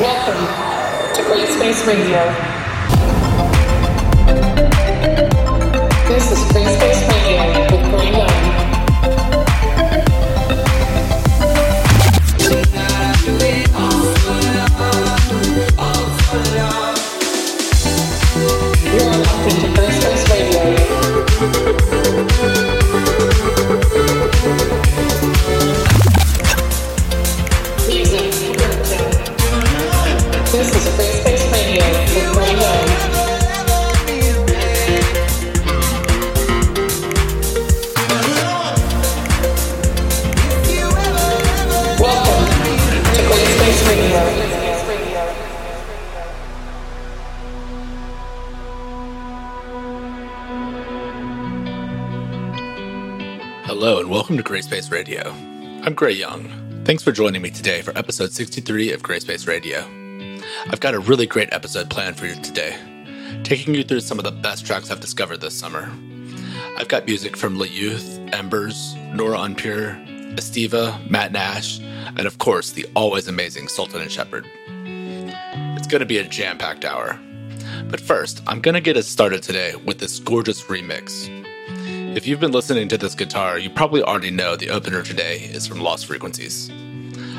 Welcome to Gray Space Radio. This is Gray Space Radio Radio. I'm grayyoung. Thanks for joining me today for episode 63 of Gray Space Radio. I've got a really great episode planned for you today, taking you through some of the best tracks I've discovered this summer. I've got music from Le Youth, EMBRZ, Nora En Pure, Estiva, Matt Nash, and of course the always amazing Sultan and Shepard. It's going to be a jam packed hour. But first, I'm going to get us started today with this gorgeous remix if you've been listening to this guitar, you probably already know the opener today is from Lost Frequencies.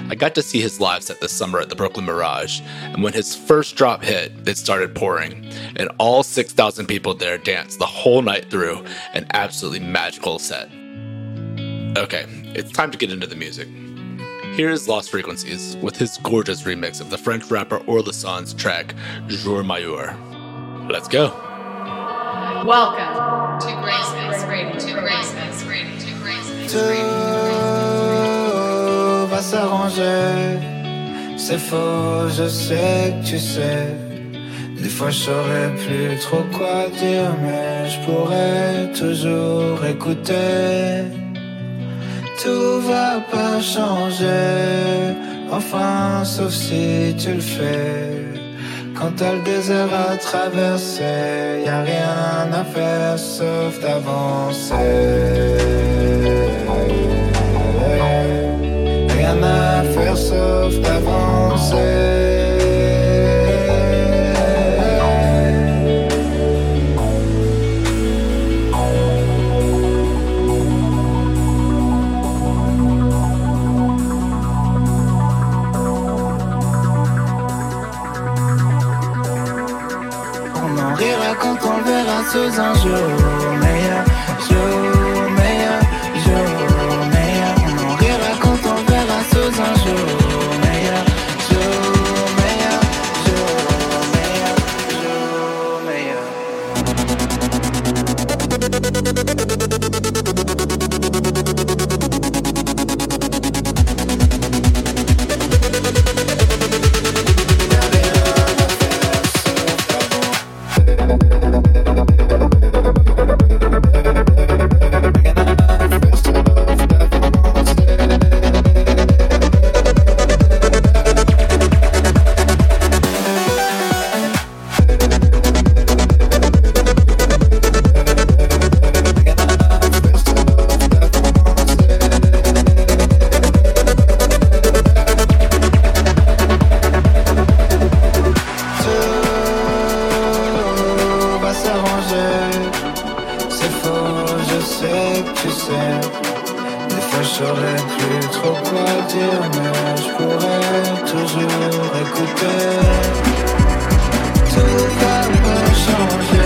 I got to see his live set this summer at the Brooklyn Mirage, and when his first drop hit, it started pouring, and all 6,000 people there danced the whole night through an absolutely magical set. Okay, it's time to get into the music. Here is Lost Frequencies with his gorgeous remix of the French rapper Orlesan's track Jour Meilleur. Let's go. Welcome to Gray Space Radio. To Gray Space Radio. To Gray Space Tout va s'arranger. C'est faux, je sais que tu sais. Des fois je saurais plus trop quoi dire, mais je pourrais toujours écouter. Tout va pas changer, enfin sauf si tu le fais. Quand t'as le désert à traverser, y a rien à faire sauf d'avancer. Rien à faire sauf d'avancer. Verra sous un jour Saurais plus trop quoi dire, mais je pourrais toujours écouter. Tout va pas changer.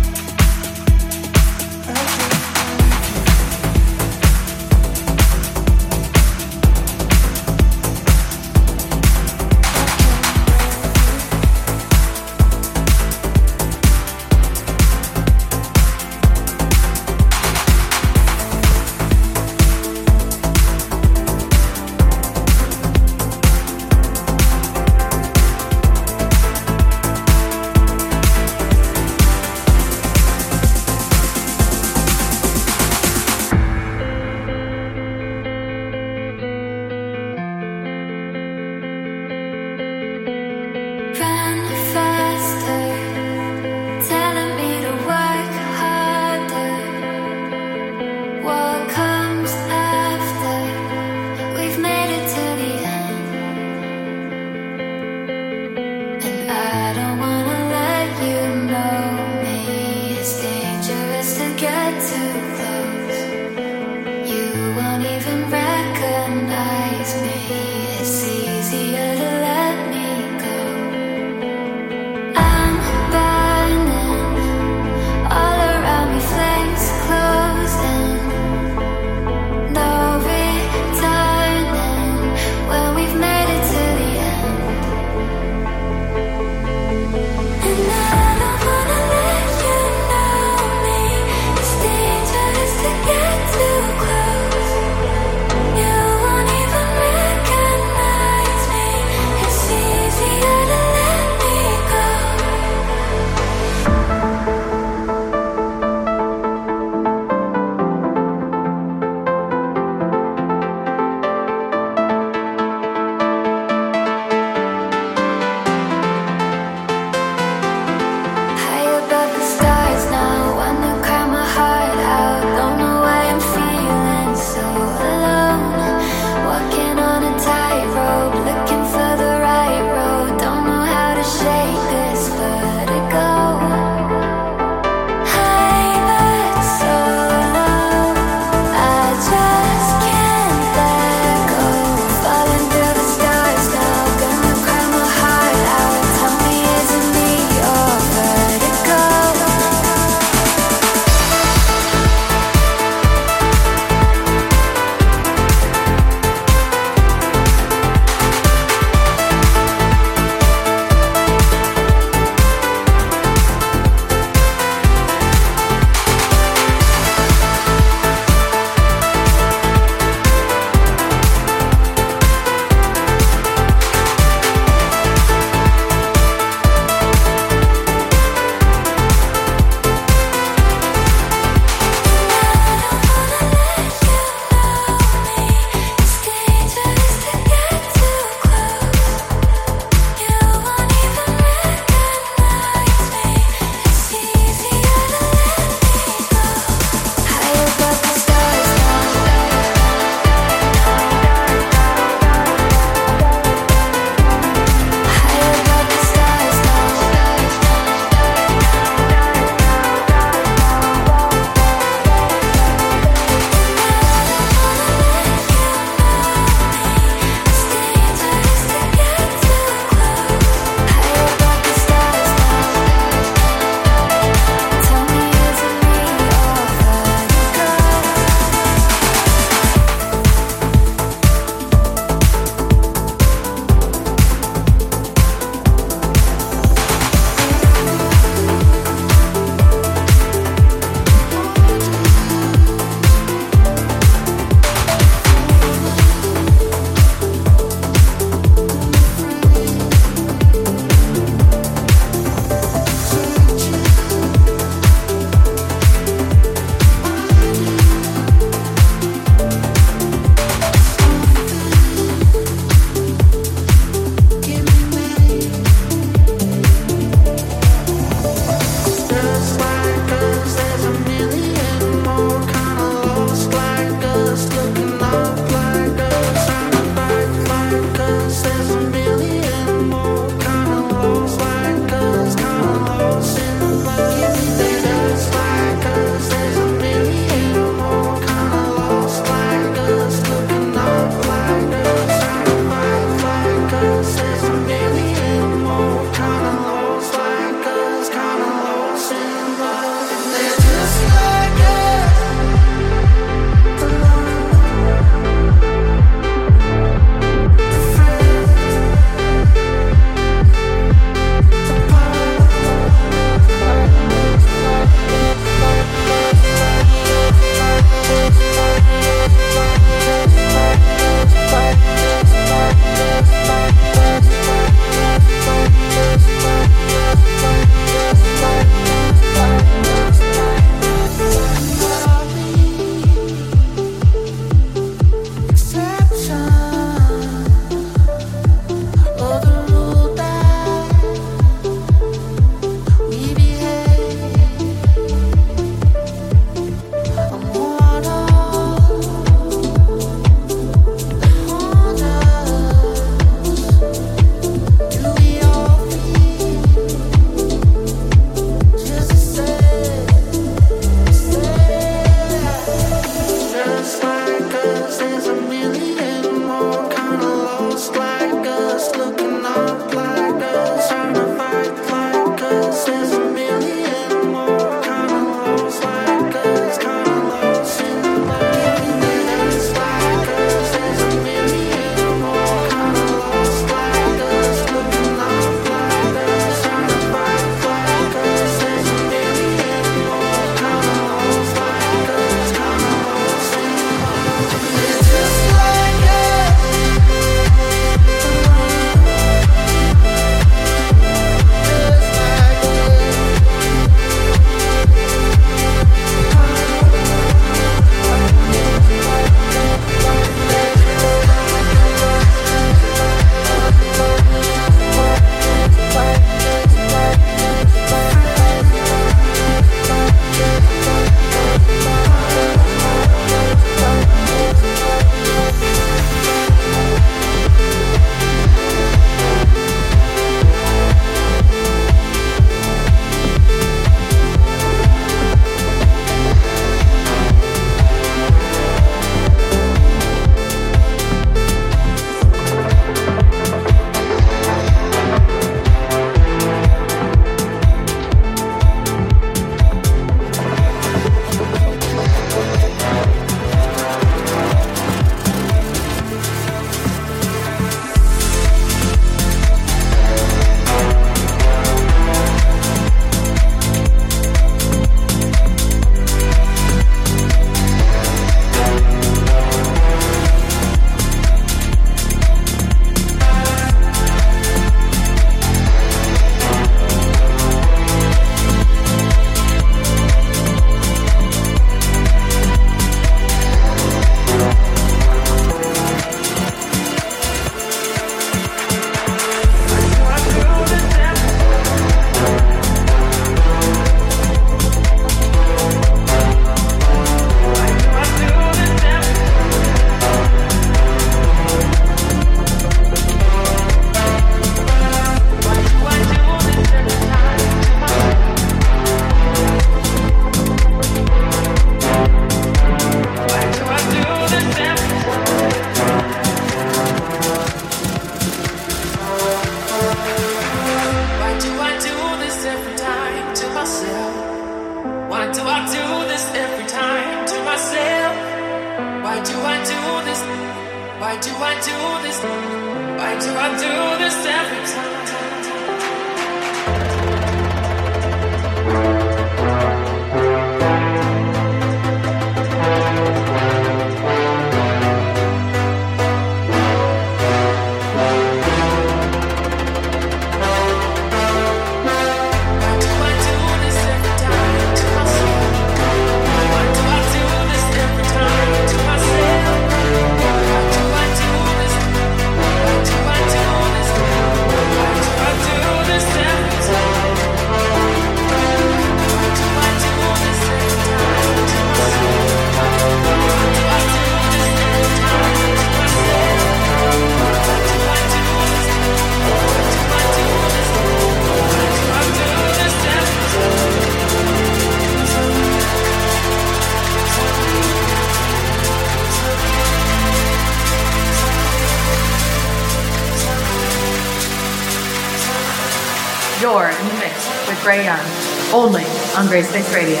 Grace. Thanks radio.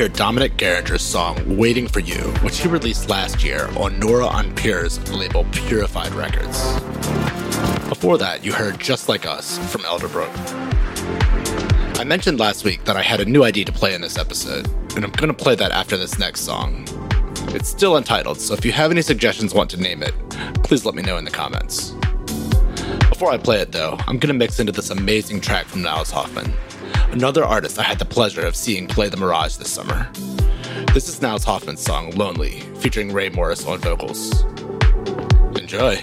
Hear Dominik Gehringer's song Waiting for You, which he released last year on Nora En Pure's label Purified Records. Before that, you heard Just Like Us from Elderbrook. I mentioned last week that I had a new idea to play in this episode, and I'm going to play that after this next song. It's still untitled, so if you have any suggestions want to name it, please let me know in the comments. Before I play it though, I'm gonna mix into this amazing track from Nils Hoffman, another artist I had the pleasure of seeing play the Mirage this summer. This is Nils Hoffman's song Lonely, featuring Ray Morris on vocals. Enjoy.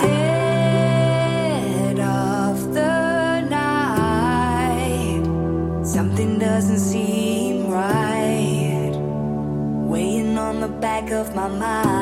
Dead of the night, something doesn't seem right. Weighing on the back of my mind,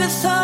never thought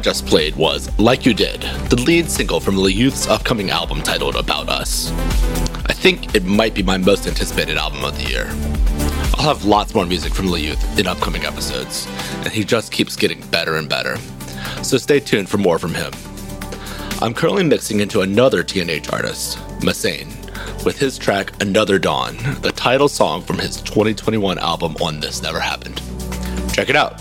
just played was Like You Did, the lead single from Le Youth's upcoming album titled About Us. I think it might be my most anticipated album of the year. I'll have lots more music from Le Youth in upcoming episodes, and he just keeps getting better and better. So stay tuned for more from him. I'm currently mixing into another TNH artist, Massane, with his track Another Dawn, the title song from his 2021 album On This Never Happened. Check it out.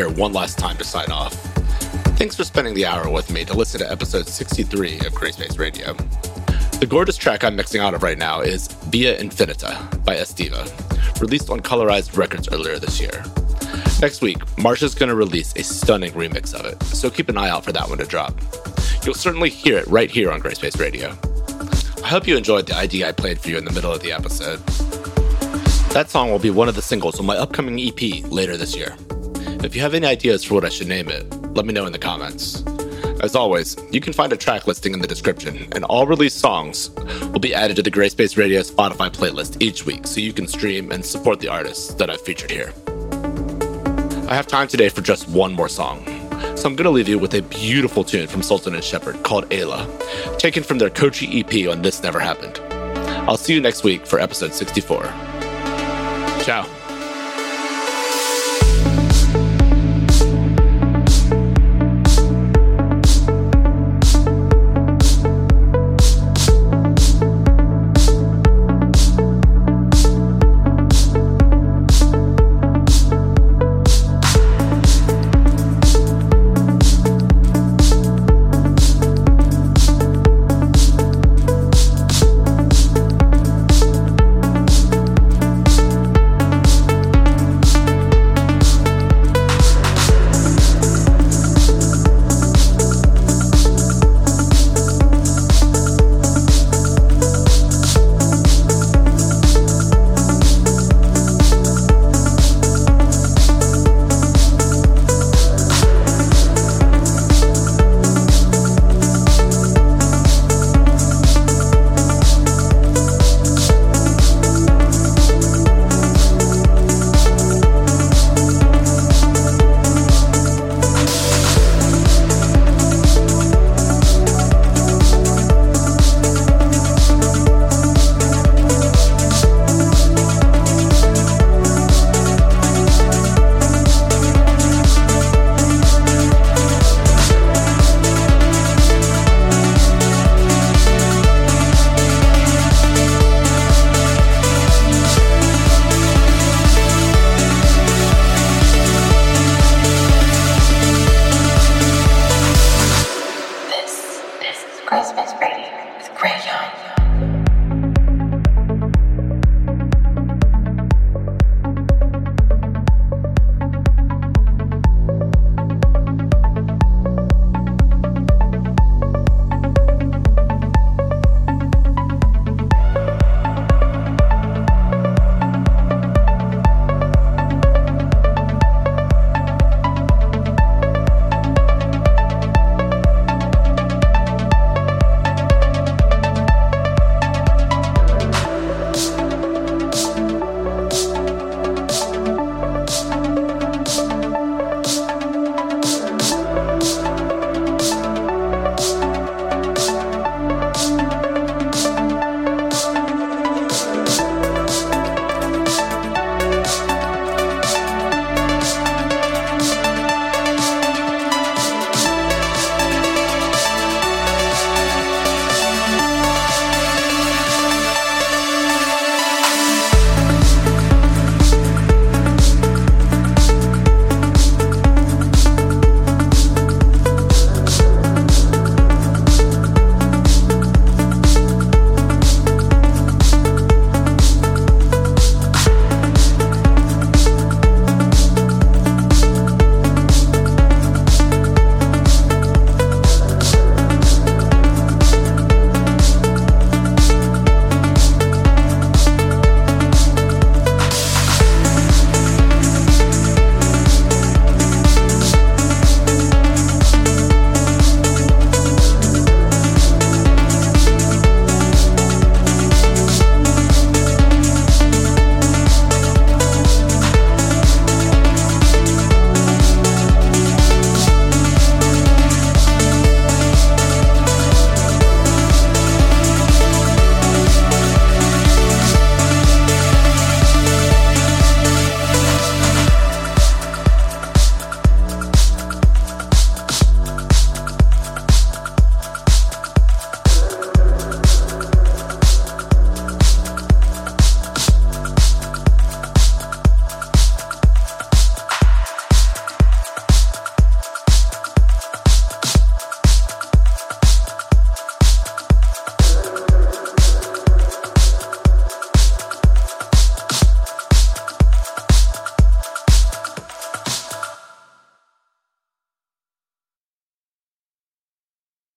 Here one last time to sign off. Thanks for spending the hour with me to listen to episode 63 of Grayspace Radio. The gorgeous track I'm mixing out of right now is Via Infinita by Estiva, released on Colorized Records earlier this year. Next week, Marsha's going to release a stunning remix of it, so keep an eye out for that one to drop. You'll certainly hear it right here on Grayspace Radio. I hope you enjoyed the ID I played for you in the middle of the episode. That song will be one of the singles on my upcoming EP later this year. If you have any ideas for what I should name it, let me know in the comments. As always, you can find a track listing in the description, and all released songs will be added to the Grayspace Radio Spotify playlist each week so you can stream and support the artists that I've featured here. I have time today for just one more song, so I'm going to leave you with a beautiful tune from Sultan and Shepard called Ayla, taken from their Kochi EP on This Never Happened. I'll see you next week for episode 64. Ciao.